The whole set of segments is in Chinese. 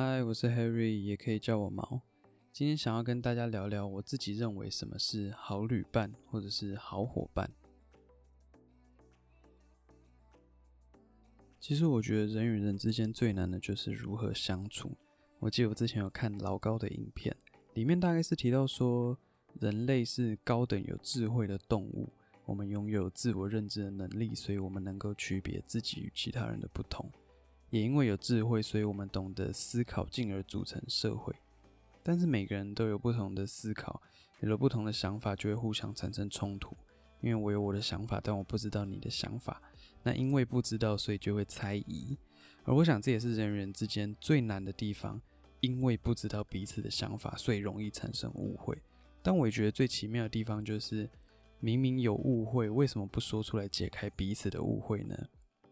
嗨，我是 Harry，也可以叫我毛。今天想要跟大家聊聊我自己认为什么是好旅伴，或者是好伙伴。其实我觉得人与人之间最难的就是如何相处。我记得我之前有看老高的影片，里面大概是提到说，人类是高等有智慧的动物，我们拥有自我认知的能力，所以我们能够区别自己与其他人的不同。也因为有智慧，所以我们懂得思考，进而组成社会。但是每个人都有不同的思考，有了不同的想法，就会互相产生冲突。因为我有我的想法，但我不知道你的想法。那因为不知道，所以就会猜疑。而我想，这也是人与人之间最难的地方。因为不知道彼此的想法，所以容易产生误会。但我也觉得最奇妙的地方就是，明明有误会，为什么不说出来解开彼此的误会呢？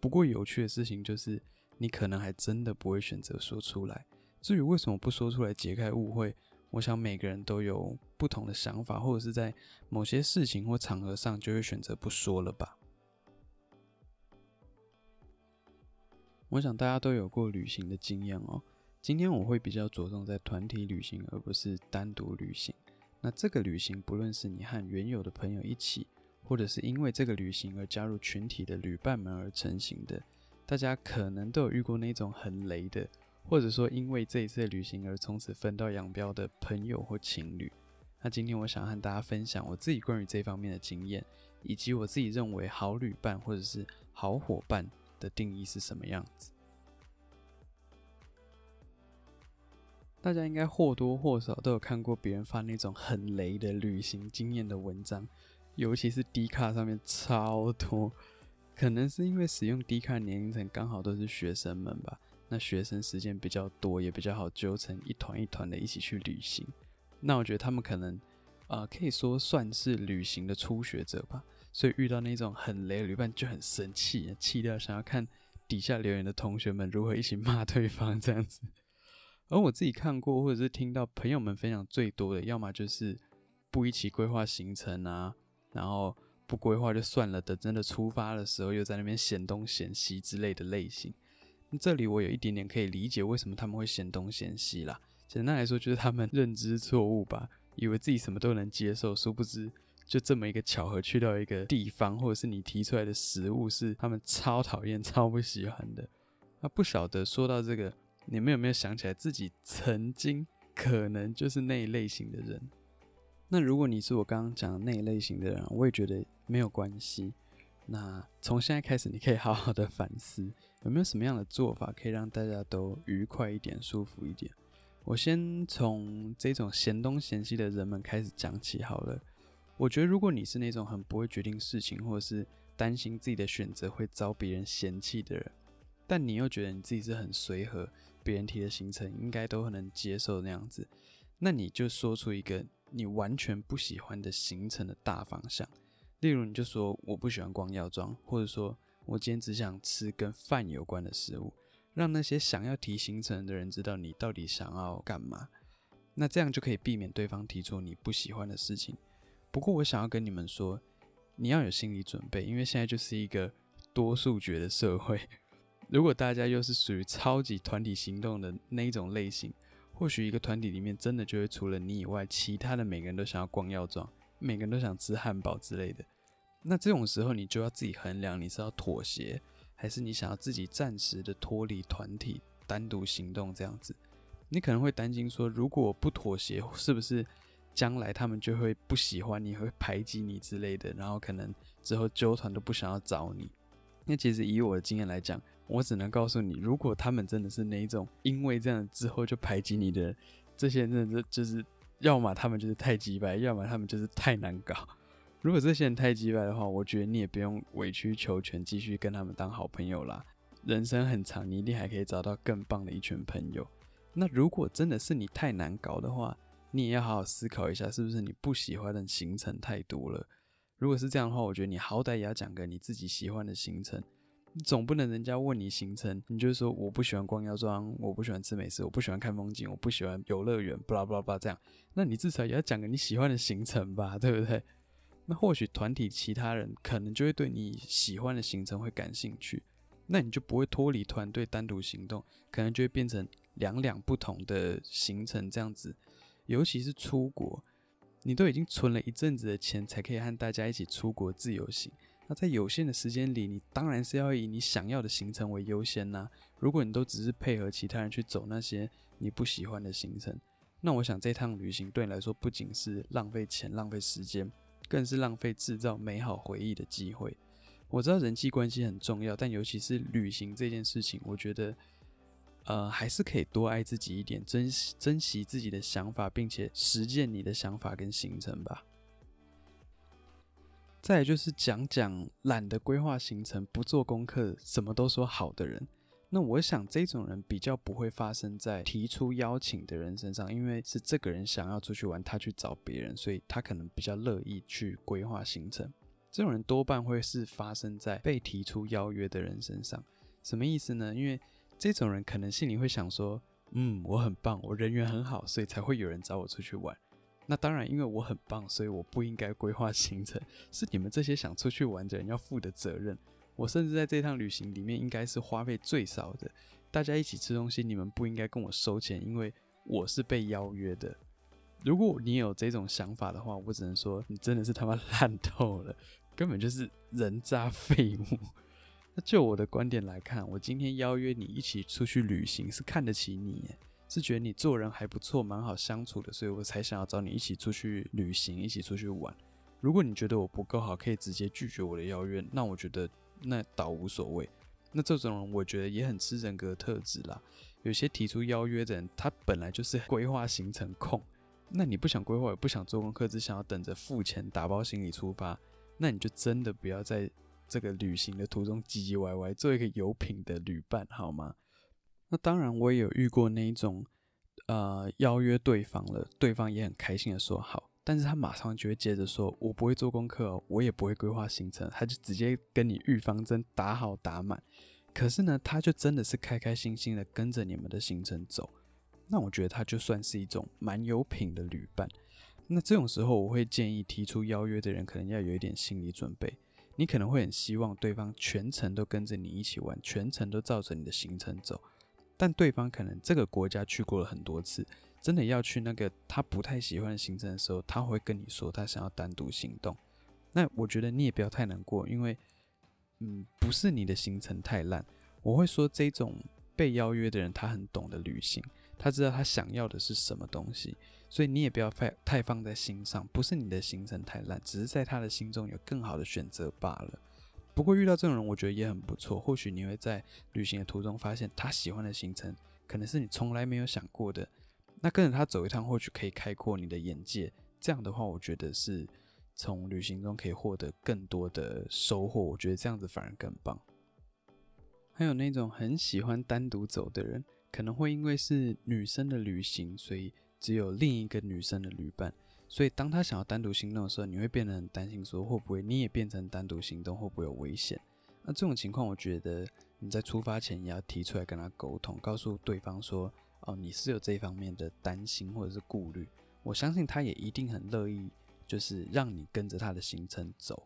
不过有趣的事情就是。你可能还真的不会选择说出来。至于为什么不说出来解开误会，我想每个人都有不同的想法，或者是在某些事情或场合上就会选择不说了吧。我想大家都有过旅行的经验哦。今天我会比较着重在团体旅行，而不是单独旅行。那这个旅行，不论是你和原有的朋友一起，或者是因为这个旅行而加入群体的旅伴们而成型的。大家可能都有遇过那种很雷的，或者说因为这一次旅行而从此分道扬镳的朋友或情侣。那今天我想和大家分享我自己关于这方面的经验，以及我自己认为好旅伴或者是好伙伴的定义是什么样子。大家应该或多或少都有看过别人发那种很雷的旅行经验的文章，尤其是 D 卡上面超多。可能是因为使用 D 卡年龄层刚好都是学生们吧，那学生时间比较多，也比较好揪成一团一团的一起去旅行。那我觉得他们可能，呃，可以说算是旅行的初学者吧，所以遇到那种很雷的旅伴就很生气，气到想要看底下留言的同学们如何一起骂对方这样子。而我自己看过或者是听到朋友们分享最多的，要么就是不一起规划行程啊，然后。不规划就算了，等真的出发的时候，又在那边嫌东嫌西之类的类型。那这里我有一点点可以理解为什么他们会嫌东嫌西啦。简单来说，就是他们认知错误吧，以为自己什么都能接受，殊不知就这么一个巧合，去到一个地方，或者是你提出来的食物是他们超讨厌、超不喜欢的。那不晓得说到这个，你们有没有想起来自己曾经可能就是那一类型的人？那如果你是我刚刚讲的那一类型的人，我也觉得没有关系。那从现在开始，你可以好好的反思，有没有什么样的做法可以让大家都愉快一点、舒服一点。我先从这种嫌东嫌西的人们开始讲起好了。我觉得，如果你是那种很不会决定事情，或者是担心自己的选择会遭别人嫌弃的人，但你又觉得你自己是很随和，别人提的行程应该都很能接受那样子，那你就说出一个。你完全不喜欢的行程的大方向，例如你就说我不喜欢逛药妆，或者说我今天只想吃跟饭有关的食物，让那些想要提行程的人知道你到底想要干嘛，那这样就可以避免对方提出你不喜欢的事情。不过我想要跟你们说，你要有心理准备，因为现在就是一个多数决的社会，如果大家又是属于超级团体行动的那一种类型。或许一个团体里面真的就会除了你以外，其他的每个人都想要逛药妆，每个人都想吃汉堡之类的。那这种时候，你就要自己衡量，你是要妥协，还是你想要自己暂时的脱离团体，单独行动这样子。你可能会担心说，如果不妥协，是不是将来他们就会不喜欢你，会排挤你之类的，然后可能之后纠团都不想要找你。那其实以我的经验来讲，我只能告诉你，如果他们真的是那一种因为这样之后就排挤你的，这些人真的就是，要么他们就是太机掰，要么他们就是太难搞。如果这些人太机掰的话，我觉得你也不用委曲求全，继续跟他们当好朋友啦。人生很长，你一定还可以找到更棒的一群朋友。那如果真的是你太难搞的话，你也要好好思考一下，是不是你不喜欢的行程太多了？如果是这样的话，我觉得你好歹也要讲个你自己喜欢的行程。总不能人家问你行程，你就说我不喜欢逛药妆，我不喜欢吃美食，我不喜欢看风景，我不喜欢游乐园，巴拉巴拉巴拉这样。那你至少也要讲个你喜欢的行程吧，对不对？那或许团体其他人可能就会对你喜欢的行程会感兴趣，那你就不会脱离团队单独行动，可能就会变成两两不同的行程这样子，尤其是出国，你都已经存了一阵子的钱，才可以和大家一起出国自由行。那在有限的时间里，你当然是要以你想要的行程为优先呐。如果你都只是配合其他人去走那些你不喜欢的行程，那我想这趟旅行对你来说不仅是浪费钱、浪费时间，更是浪费制造美好回忆的机会。我知道人际关系很重要，但尤其是旅行这件事情，我觉得，呃，还是可以多爱自己一点，珍惜珍惜自己的想法，并且实践你的想法跟行程吧。再就是讲讲懒得规划行程、不做功课、什么都说好的人。那我想这种人比较不会发生在提出邀请的人身上，因为是这个人想要出去玩，他去找别人，所以他可能比较乐意去规划行程。这种人多半会是发生在被提出邀约的人身上。什么意思呢？因为这种人可能心里会想说：“嗯，我很棒，我人缘很好，所以才会有人找我出去玩。”那当然，因为我很棒，所以我不应该规划行程，是你们这些想出去玩的人要负的责任。我甚至在这趟旅行里面应该是花费最少的，大家一起吃东西，你们不应该跟我收钱，因为我是被邀约的。如果你有这种想法的话，我只能说你真的是他妈烂透了，根本就是人渣废物。那就我的观点来看，我今天邀约你一起出去旅行，是看得起你。是觉得你做人还不错，蛮好相处的，所以我才想要找你一起出去旅行，一起出去玩。如果你觉得我不够好，可以直接拒绝我的邀约，那我觉得那倒无所谓。那这种人我觉得也很吃人格特质啦。有些提出邀约的人，他本来就是规划行程控。那你不想规划，也不想做功课，只想要等着付钱打包行李出发，那你就真的不要在这个旅行的途中唧唧歪歪，做一个有品的旅伴，好吗？那当然，我也有遇过那一种，呃，邀约对方了，对方也很开心的说好，但是他马上就会接着说，我不会做功课哦，我也不会规划行程，他就直接跟你预防针打好打满，可是呢，他就真的是开开心心的跟着你们的行程走，那我觉得他就算是一种蛮有品的旅伴。那这种时候，我会建议提出邀约的人可能要有一点心理准备。你可能会很希望对方全程都跟着你一起玩，全程都照着你的行程走。但对方可能这个国家去过了很多次，真的要去那个他不太喜欢的行程的时候，他会跟你说他想要单独行动。那我觉得你也不要太难过，因为，嗯，不是你的行程太烂。我会说这种被邀约的人，他很懂得旅行，他知道他想要的是什么东西，所以你也不要太太放在心上。不是你的行程太烂，只是在他的心中有更好的选择罢了。不过遇到这种人，我觉得也很不错。或许你会在旅行的途中发现他喜欢的行程，可能是你从来没有想过的。那跟着他走一趟，或许可以开阔你的眼界。这样的话，我觉得是从旅行中可以获得更多的收获。我觉得这样子反而更棒。还有那种很喜欢单独走的人，可能会因为是女生的旅行，所以只有另一个女生的旅伴。所以，当他想要单独行动的时候，你会变得很担心，说会不会你也变成单独行动，会不会有危险？那这种情况，我觉得你在出发前也要提出来跟他沟通，告诉对方说，哦，你是有这方面的担心或者是顾虑。我相信他也一定很乐意，就是让你跟着他的行程走。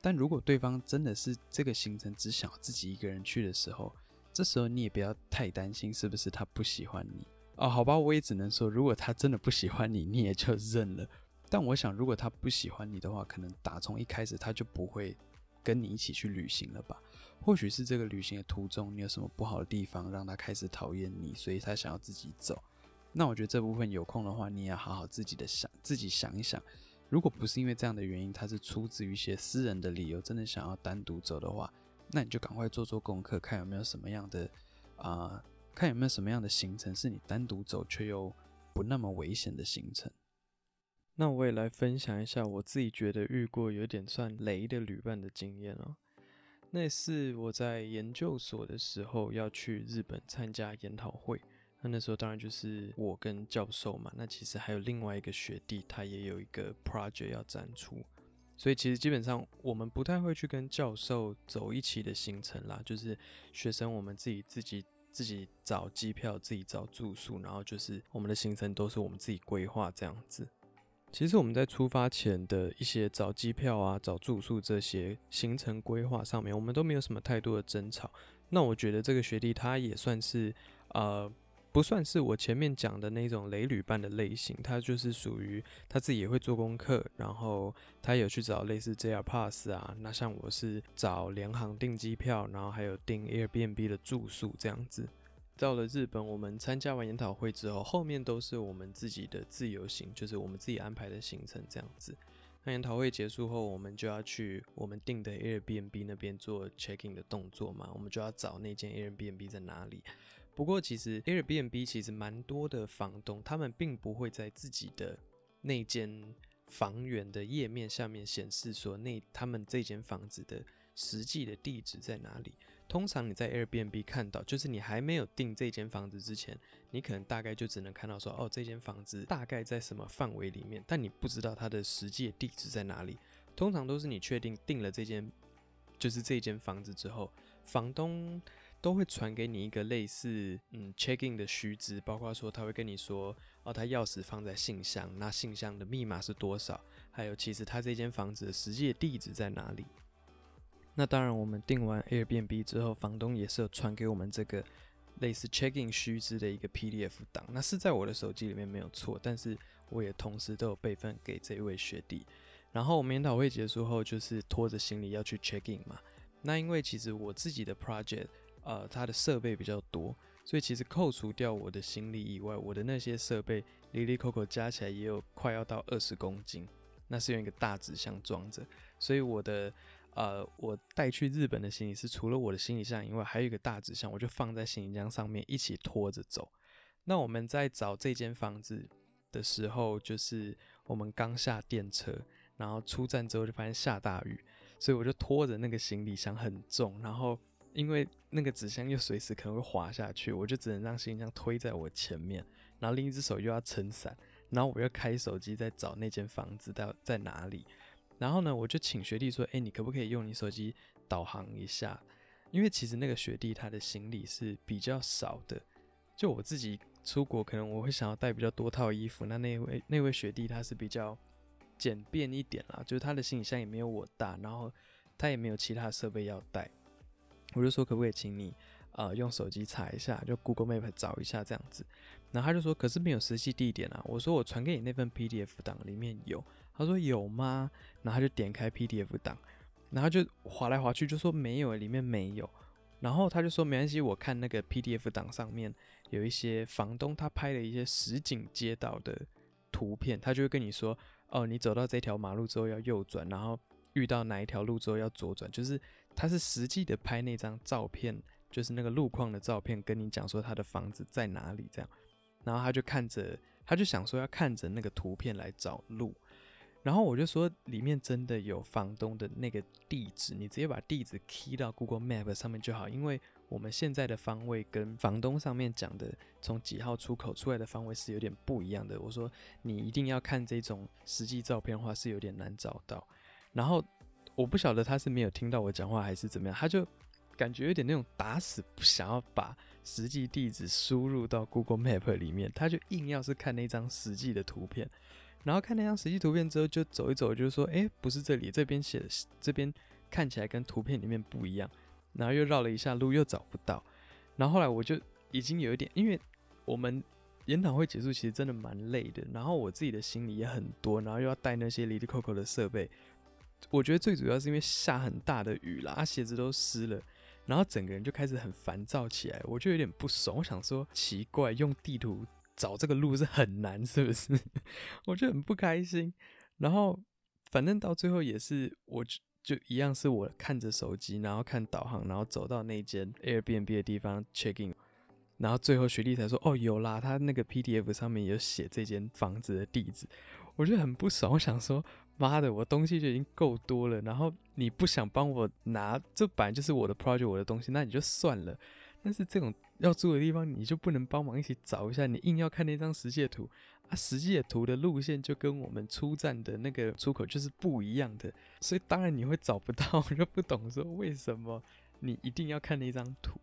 但如果对方真的是这个行程只想自己一个人去的时候，这时候你也不要太担心，是不是他不喜欢你？哦，好吧，我也只能说，如果他真的不喜欢你，你也就认了。但我想，如果他不喜欢你的话，可能打从一开始他就不会跟你一起去旅行了吧？或许是这个旅行的途中，你有什么不好的地方，让他开始讨厌你，所以他想要自己走。那我觉得这部分有空的话，你也要好好自己的想，自己想一想。如果不是因为这样的原因，他是出自于一些私人的理由，真的想要单独走的话，那你就赶快做做功课，看有没有什么样的啊。看有没有什么样的行程是你单独走却又不那么危险的行程。那我也来分享一下我自己觉得遇过有点算雷的旅伴的经验哦。那是我在研究所的时候要去日本参加研讨会，那那时候当然就是我跟教授嘛。那其实还有另外一个学弟，他也有一个 project 要展出，所以其实基本上我们不太会去跟教授走一起的行程啦，就是学生我们自己自己。自己找机票，自己找住宿，然后就是我们的行程都是我们自己规划这样子。其实我们在出发前的一些找机票啊、找住宿这些行程规划上面，我们都没有什么太多的争吵。那我觉得这个学弟他也算是呃不算是我前面讲的那种雷旅伴的类型，他就是属于他自己也会做功课，然后他有去找类似 JR Pass 啊，那像我是找联航订机票，然后还有订 Airbnb 的住宿这样子。到了日本，我们参加完研讨会之后，后面都是我们自己的自由行，就是我们自己安排的行程这样子。那研讨会结束后，我们就要去我们订的 Airbnb 那边做 checking 的动作嘛，我们就要找那间 Airbnb 在哪里。不过其实 Airbnb 其实蛮多的房东，他们并不会在自己的那间房源的页面下面显示说那他们这间房子的实际的地址在哪里。通常你在 Airbnb 看到，就是你还没有订这间房子之前，你可能大概就只能看到说，哦，这间房子大概在什么范围里面，但你不知道它的实际地址在哪里。通常都是你确定订了这间，就是这间房子之后，房东都会传给你一个类似嗯 check in 的须知，包括说他会跟你说，哦，他钥匙放在信箱，那信箱的密码是多少，还有其实他这间房子的实际地址在哪里。那当然，我们订完 Airbnb 之后，房东也是有传给我们这个类似 check-in 须知的一个 PDF 档。那是在我的手机里面没有错，但是我也同时都有备份给这一位学弟。然后我们研讨会结束后，就是拖着行李要去 check-in 嘛。那因为其实我自己的 project，呃，它的设备比较多，所以其实扣除掉我的行李以外，我的那些设备，，lily coco 加起来也有快要到二十公斤。那是用一个大纸箱装着，所以我的。呃，我带去日本的行李是除了我的行李箱以外，还有一个大纸箱，我就放在行李箱上面一起拖着走。那我们在找这间房子的时候，就是我们刚下电车，然后出站之后就发现下大雨，所以我就拖着那个行李箱很重，然后因为那个纸箱又随时可能会滑下去，我就只能让行李箱推在我前面，然后另一只手又要撑伞，然后我又开手机在找那间房子到在哪里。然后呢，我就请学弟说：“哎，你可不可以用你手机导航一下？因为其实那个学弟他的行李是比较少的。就我自己出国，可能我会想要带比较多套衣服。那那位那位学弟他是比较简便一点啦，就是他的行李箱也没有我大，然后他也没有其他设备要带。我就说可不可以请你呃用手机查一下，就 Google Map 找一下这样子。然后他就说，可是没有实际地点啊。我说我传给你那份 PDF 档里面有。”他说有吗？然后他就点开 PDF 档，然后就滑来滑去，就说没有，里面没有。然后他就说没关系，我看那个 PDF 档上面有一些房东他拍了一些实景街道的图片，他就会跟你说，哦，你走到这条马路之后要右转，然后遇到哪一条路之后要左转，就是他是实际的拍那张照片，就是那个路况的照片，跟你讲说他的房子在哪里这样。然后他就看着，他就想说要看着那个图片来找路。然后我就说，里面真的有房东的那个地址，你直接把地址 key 到 Google Map 上面就好。因为我们现在的方位跟房东上面讲的从几号出口出来的方位是有点不一样的。我说你一定要看这种实际照片的话是有点难找到。然后我不晓得他是没有听到我讲话还是怎么样，他就感觉有点那种打死不想要把实际地址输入到 Google Map 里面，他就硬要是看那张实际的图片。然后看那张实际图片之后，就走一走，就是说，哎，不是这里，这边写的，这边看起来跟图片里面不一样。然后又绕了一下路，又找不到。然后后来我就已经有一点，因为我们研讨会结束，其实真的蛮累的。然后我自己的行李也很多，然后又要带那些哩哩扣扣的设备。我觉得最主要是因为下很大的雨啦，鞋子都湿了，然后整个人就开始很烦躁起来。我就有点不爽，我想说，奇怪，用地图。找这个路是很难，是不是？我就很不开心。然后反正到最后也是，我就就一样是我看着手机，然后看导航，然后走到那间 Airbnb 的地方 check in。然后最后学弟才说：“哦，有啦，他那个 PDF 上面有写这间房子的地址。”我就很不爽，我想说：“妈的，我东西就已经够多了，然后你不想帮我拿，这本来就是我的 project，我的东西，那你就算了。但是这种……”要住的地方，你就不能帮忙一起找一下？你硬要看那张实际的图啊，实际的图的路线就跟我们出站的那个出口就是不一样的，所以当然你会找不到，就不懂说为什么你一定要看那张图。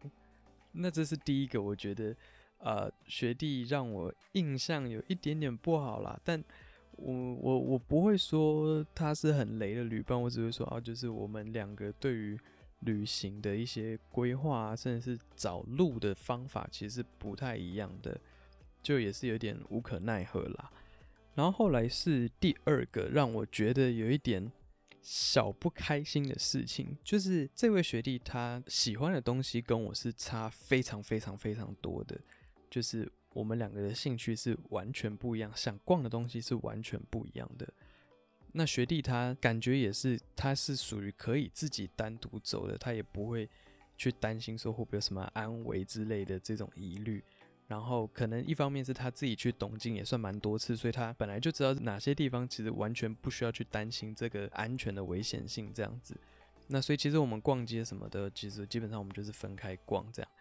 那这是第一个，我觉得呃学弟让我印象有一点点不好啦，但我我我不会说他是很雷的旅伴，我只会说啊，就是我们两个对于旅行的一些规划啊，甚至是找路的方法，其实不太一样的，就也是有点无可奈何啦。然后后来是第二个让我觉得有一点小不开心的事情，就是这位学弟他喜欢的东西跟我是差非常非常非常多的，就是我们两个的兴趣是完全不一样，想逛的东西是完全不一样的。那学弟他感觉也是，他是属于可以自己单独走的，他也不会去担心说会不会有什么安危之类的这种疑虑。然后可能一方面是他自己去东京也算蛮多次，所以他本来就知道哪些地方其实完全不需要去担心这个安全的危险性这样子。那所以其实我们逛街什么的，其实基本上我们就是分开逛这样。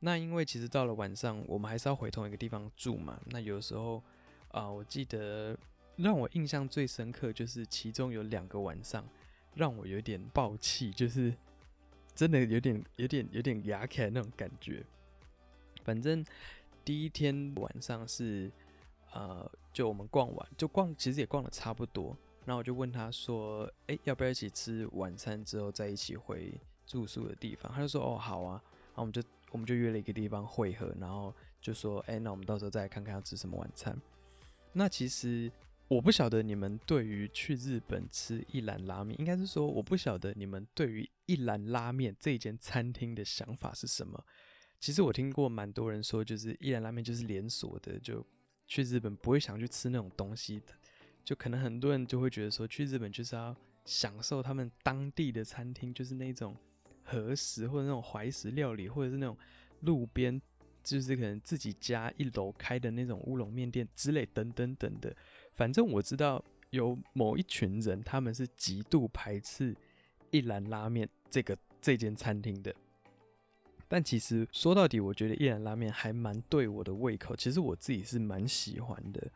那因为其实到了晚上，我们还是要回同一个地方住嘛。那有时候啊、我记得。让我印象最深刻就是其中有两个晚上，让我有点爆气，就是真的有点、有点、有点牙起来那种感觉。反正第一天晚上是，呃，就我们逛完，就逛，其实也逛得差不多。然后我就问他说：“哎、要不要一起吃晚餐之后再一起回住宿的地方？”他就说：“哦，好啊。”然后我们就我们就约了一个地方汇合，然后就说：“哎、那我们到时候再看看要吃什么晚餐。”那其实。我不晓得你们对于去日本吃一兰拉面，应该是说我不晓得你们对于一兰拉面这间餐厅的想法是什么。其实我听过蛮多人说，就是一兰拉面就是连锁的，就去日本不会想去吃那种东西的。就可能很多人就会觉得说，去日本就是要享受他们当地的餐厅，就是那种和食或者那种怀石料理，或者是那种路边就是可能自己家一楼开的那种乌龙面店之类等等等的。反正我知道有某一群人，他们是极度排斥一兰拉面这个这间餐厅的。但其实说到底，我觉得一兰拉面还蛮对我的胃口。其实我自己是蛮喜欢的。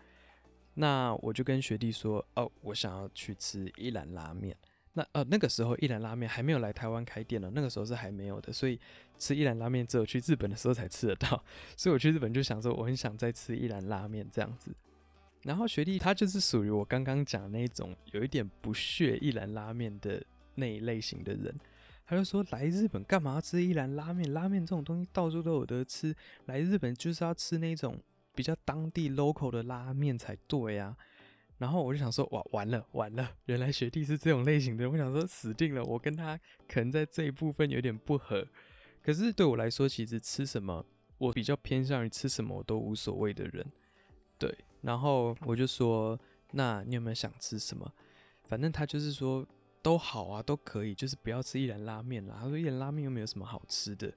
那我就跟学弟说：“哦，我想要去吃一兰拉面。”那呃那个时候一兰拉面还没有来台湾开店呢，那个时候是还没有的。所以吃一兰拉面只有去日本的时候才吃得到。所以我去日本就想说，我很想再吃一兰拉面这样子。然后学弟他就是属于我刚刚讲那种有一点不屑一兰拉面的那一类型的人，他就说，来日本干嘛吃一兰拉面？拉面这种东西到处都有得吃，来日本就是要吃那种比较当地 local 的拉面才对啊。然后我就想说，哇，完了完了，原来学弟是这种类型的。我想说死定了，我跟他可能在这一部分有点不合。可是对我来说，其实吃什么，我比较偏向于吃什么我都无所谓的人，对。然后我就说：“那你有没有想吃什么？反正他就是说都好啊，都可以，就是不要吃一兰拉面啦。”他说：“一兰拉面又没有什么好吃的。”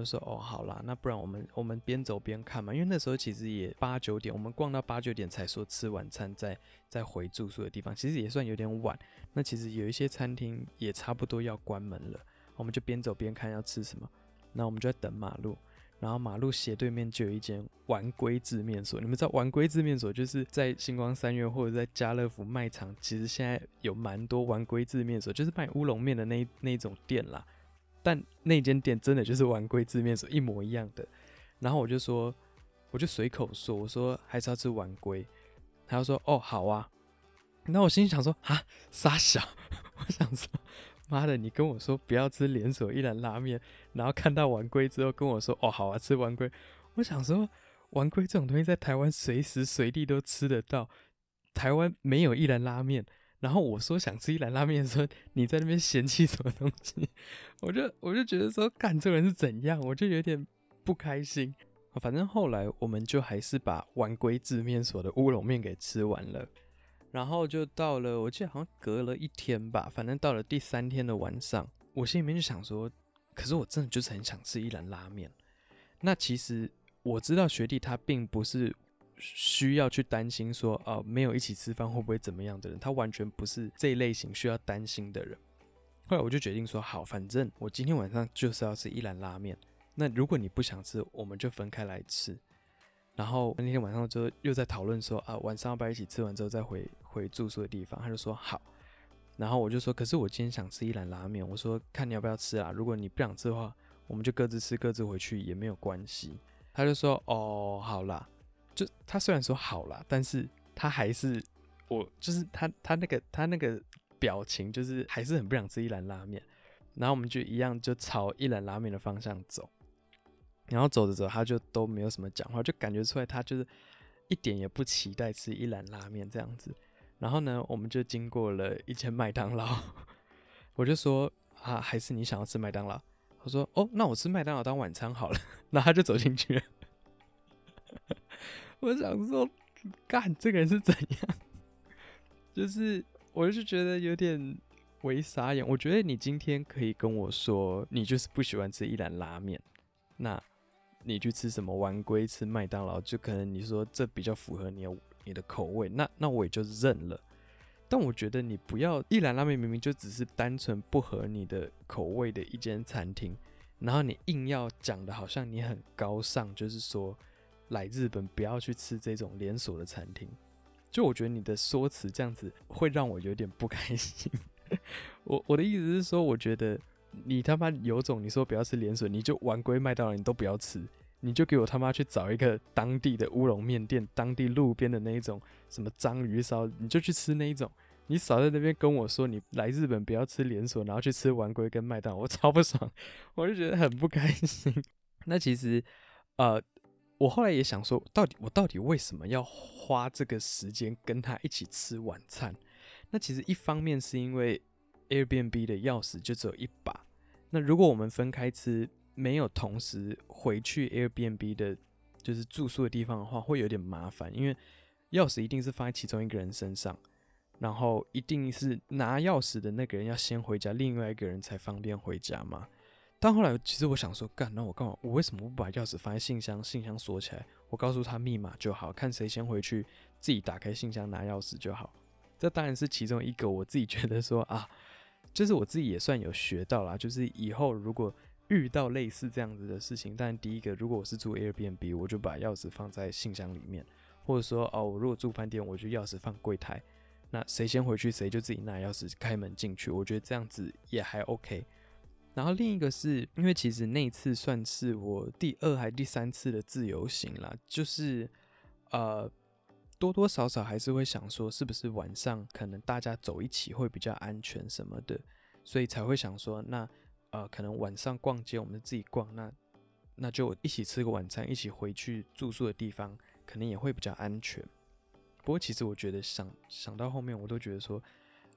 就说：“哦，好啦，那不然我们我们边走边看嘛，因为那时候其实也八九点，我们逛到八九点才说吃晚餐，再再回住宿的地方，其实也算有点晚。那其实有一些餐厅也差不多要关门了，我们就边走边看要吃什么。那我们就在等马路。”然后马路斜对面就有一间丸龟制面所，你们知道丸龟制面所就是在星光三月或者在家乐福卖场，其实现在有蛮多丸龟制面所，就是卖乌龙面的那那种店啦。但那间店真的就是丸龟制面所一模一样的。然后我就说，我就随口说，我说还是要吃丸龟。他就说哦好啊。那我心里想说啊傻小，我想说。妈的！你跟我说不要吃连锁一兰拉面，然后看到丸龟之后跟我说哦好啊，吃丸龟。我想说丸龟这种东西在台湾随时随地都吃得到，台湾没有一兰拉面。然后我说想吃一兰拉面的时候，你在那边嫌弃什么东西？我就我就觉得说干这个人是怎样？我就有点不开心。反正后来我们就还是把丸龟制面所的乌龙面给吃完了。然后就到了，我记得好像隔了一天吧，反正到了第三天的晚上，我心里面就想说，可是我真的就是很想吃一兰拉面。那其实我知道学弟他并不是需要去担心说，哦、没有一起吃饭会不会怎么样的人，他完全不是这一类型需要担心的人。后来我就决定说，好，反正我今天晚上就是要吃一兰拉面。那如果你不想吃，我们就分开来吃。然后那天晚上就又在讨论说啊，晚上要不要一起吃完之后再回回住宿的地方？他就说好。然后我就说，可是我今天想吃一兰拉面。我说看你要不要吃啊？如果你不想吃的话，我们就各自吃各自回去也没有关系。他就说哦，好啦。就他虽然说好啦，但是他还是我就是他他那个他那个表情就是还是很不想吃一兰拉面。然后我们就一样就朝一兰拉面的方向走，然后走着走，他就都没有什么讲话，就感觉出来他就是一点也不期待吃一兰拉面这样子。然后呢，我们就经过了一间麦当劳，我就说啊，还是你想要吃麦当劳？他说哦，那我吃麦当劳当晚餐好了。然后他就走进去了。我想说，干这个人是怎样？就是我就是觉得有点。为傻眼，我觉得你今天可以跟我说，你就是不喜欢吃一兰拉面，那你去吃什么玩龟，吃麦当劳，就可能你说这比较符合你的你的口味，那那我也就认了。但我觉得你不要一兰拉面明明就只是单纯不合你的口味的一间餐厅，然后你硬要讲的好像你很高尚，就是说来日本不要去吃这种连锁的餐厅，就我觉得你的说辞这样子会让我有点不开心。我我的意思是说，我觉得你他妈有种，你说不要吃连锁，你就丸龟麦当劳你都不要吃，你就给我他妈去找一个当地的乌龙面店，当地路边的那一种什么章鱼烧，你就去吃那一种。你少在那边跟我说你来日本不要吃连锁，然后去吃丸龟跟麦当，我超不爽，我就觉得很不开心。那其实，呃，我后来也想说，到底我到底为什么要花这个时间跟他一起吃晚餐？那其实一方面是因为 Airbnb 的钥匙就只有一把，那如果我们分开吃，没有同时回去 Airbnb 的，就是住宿的地方的话，会有点麻烦，因为钥匙一定是放在其中一个人身上，然后一定是拿钥匙的那个人要先回家，另外一个人才方便回家嘛。但后来其实我想说，干，那我干嘛？我为什么不把钥匙放在信箱，信箱锁起来，我告诉他密码就好，看谁先回去，自己打开信箱拿钥匙就好。这当然是其中一个，我自己觉得说啊，就是我自己也算有学到啦。就是以后如果遇到类似这样子的事情，但第一个，如果我是住 Airbnb，我就把钥匙放在信箱里面，或者说哦，我如果住饭店，我就钥匙放柜台，那谁先回去，谁就自己拿钥匙开门进去。我觉得这样子也还 OK。然后另一个是因为其实那次算是我第二还第三次的自由行啦，就是呃。多多少少还是会想说，是不是晚上可能大家走一起会比较安全什么的，所以才会想说，那呃，可能晚上逛街我们自己逛，那那就一起吃个晚餐，一起回去住宿的地方，可能也会比较安全。不过其实我觉得想想到后面，我都觉得说，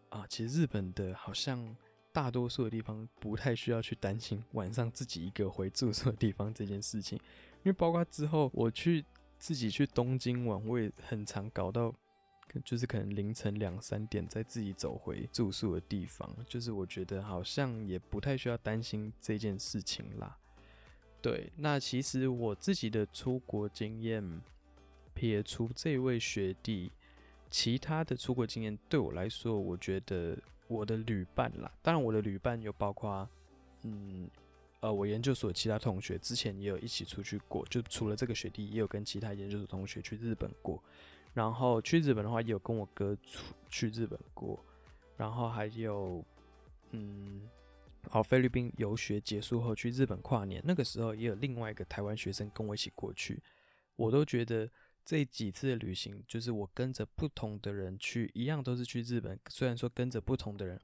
啊，其实日本的好像大多数的地方不太需要去担心晚上自己一个回住宿的地方这件事情，因为包括之后我去。自己去东京玩，我也很常搞到，就是可能凌晨两三点再自己走回住宿的地方，就是我觉得好像也不太需要担心这件事情啦。对，那其实我自己的出国经验，撇除这位学弟，其他的出国经验对我来说，我觉得我的旅伴啦，当然我的旅伴有包括，嗯。呃，我研究所其他同学之前也有一起出去过，就除了这个学弟，也有跟其他研究所同学去日本过。然后去日本的话，也有跟我哥出去日本过。然后还有，嗯，好，菲律宾游学结束后去日本跨年，那个时候也有另外一个台湾学生跟我一起过去。我都觉得这几次的旅行，就是我跟着不同的人去，一样都是去日本。虽然说跟着不同的人，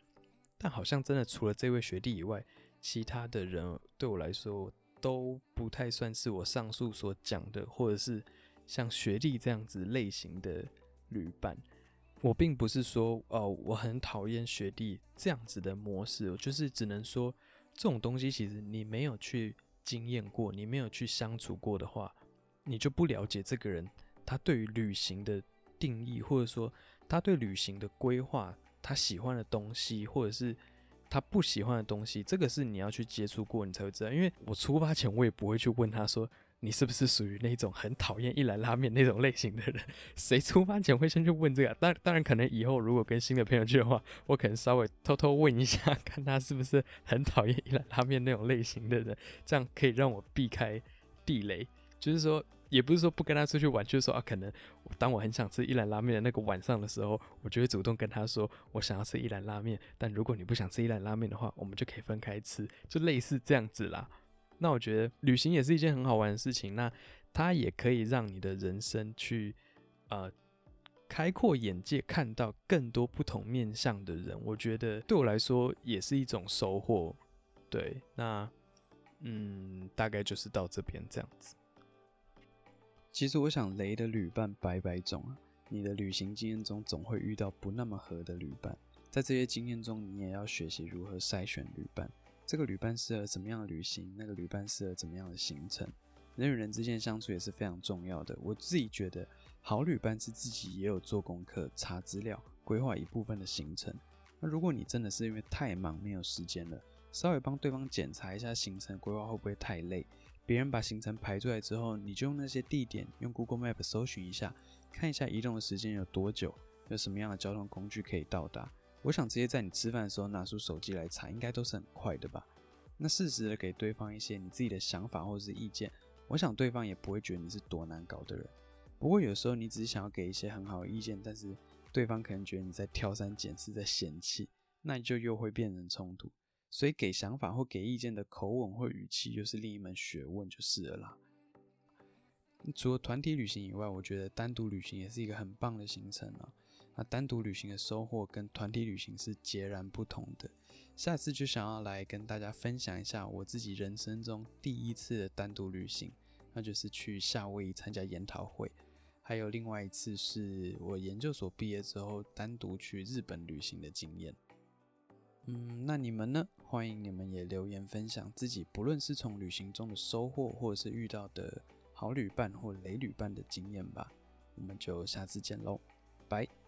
但好像真的除了这位学弟以外。其他的人对我来说都不太算是我上述所讲的，或者是像学弟这样子类型的旅伴。我并不是说哦，我很讨厌学弟这样子的模式，我就是只能说这种东西其实你没有去经验过，你没有去相处过的话，你就不了解这个人他对于旅行的定义，或者说他对旅行的规划，他喜欢的东西，或者是。他不喜欢的东西，这个是你要去接触过，你才会知道。因为我出发前，我也不会去问他说，你是不是属于那种很讨厌一兰拉面那种类型的人。谁出发前会先去问这个？当当然，可能以后如果跟新的朋友去的话，我可能稍微偷偷问一下，看他是不是很讨厌一兰拉面那种类型的人，这样可以让我避开地雷。就是说。也不是说不跟他出去玩，就是说啊，可能当我很想吃一兰拉面的那个晚上的时候，我就会主动跟他说，我想要吃一兰拉面。但如果你不想吃一兰拉面的话，我们就可以分开吃，就类似这样子啦。那我觉得旅行也是一件很好玩的事情，那它也可以让你的人生去呃开阔眼界，看到更多不同面向的人。我觉得对我来说也是一种收获。对，那嗯，大概就是到这边这样子。其实我想，雷的旅伴百百种啊，你的旅行经验中总会遇到不那么合的旅伴，在这些经验中，你也要学习如何筛选旅伴。这个旅伴适合怎么样的旅行？那个旅伴适合怎么样的行程？人与人之间相处也是非常重要的。我自己觉得，好旅伴是自己也有做功课、查资料、规划一部分的行程。那如果你真的是因为太忙没有时间了，稍微帮对方检查一下行程规划会不会太累？别人把行程排出来之后，你就用那些地点用 Google Map 搜寻一下，看一下移动的时间有多久，有什么样的交通工具可以到达。我想直接在你吃饭的时候拿出手机来查，应该都是很快的吧？那适时的给对方一些你自己的想法或者是意见，我想对方也不会觉得你是多难搞的人。不过有时候你只是想要给一些很好的意见，但是对方可能觉得你在挑三拣四，在嫌弃，那你就又会变成冲突。所以给想法或给意见的口吻或语气，又是另一门学问，就是了啦。除了团体旅行以外，我觉得单独旅行也是一个很棒的行程啊。那单独旅行的收获跟团体旅行是截然不同的。下次就想要来跟大家分享一下我自己人生中第一次的单独旅行，那就是去夏威夷参加研讨会，还有另外一次是我研究所毕业之后单独去日本旅行的经验。嗯，那你们呢？欢迎你们也留言分享自己，不论是从旅行中的收获，或者是遇到的好旅伴或雷旅伴的经验吧。我们就下次见喽，拜。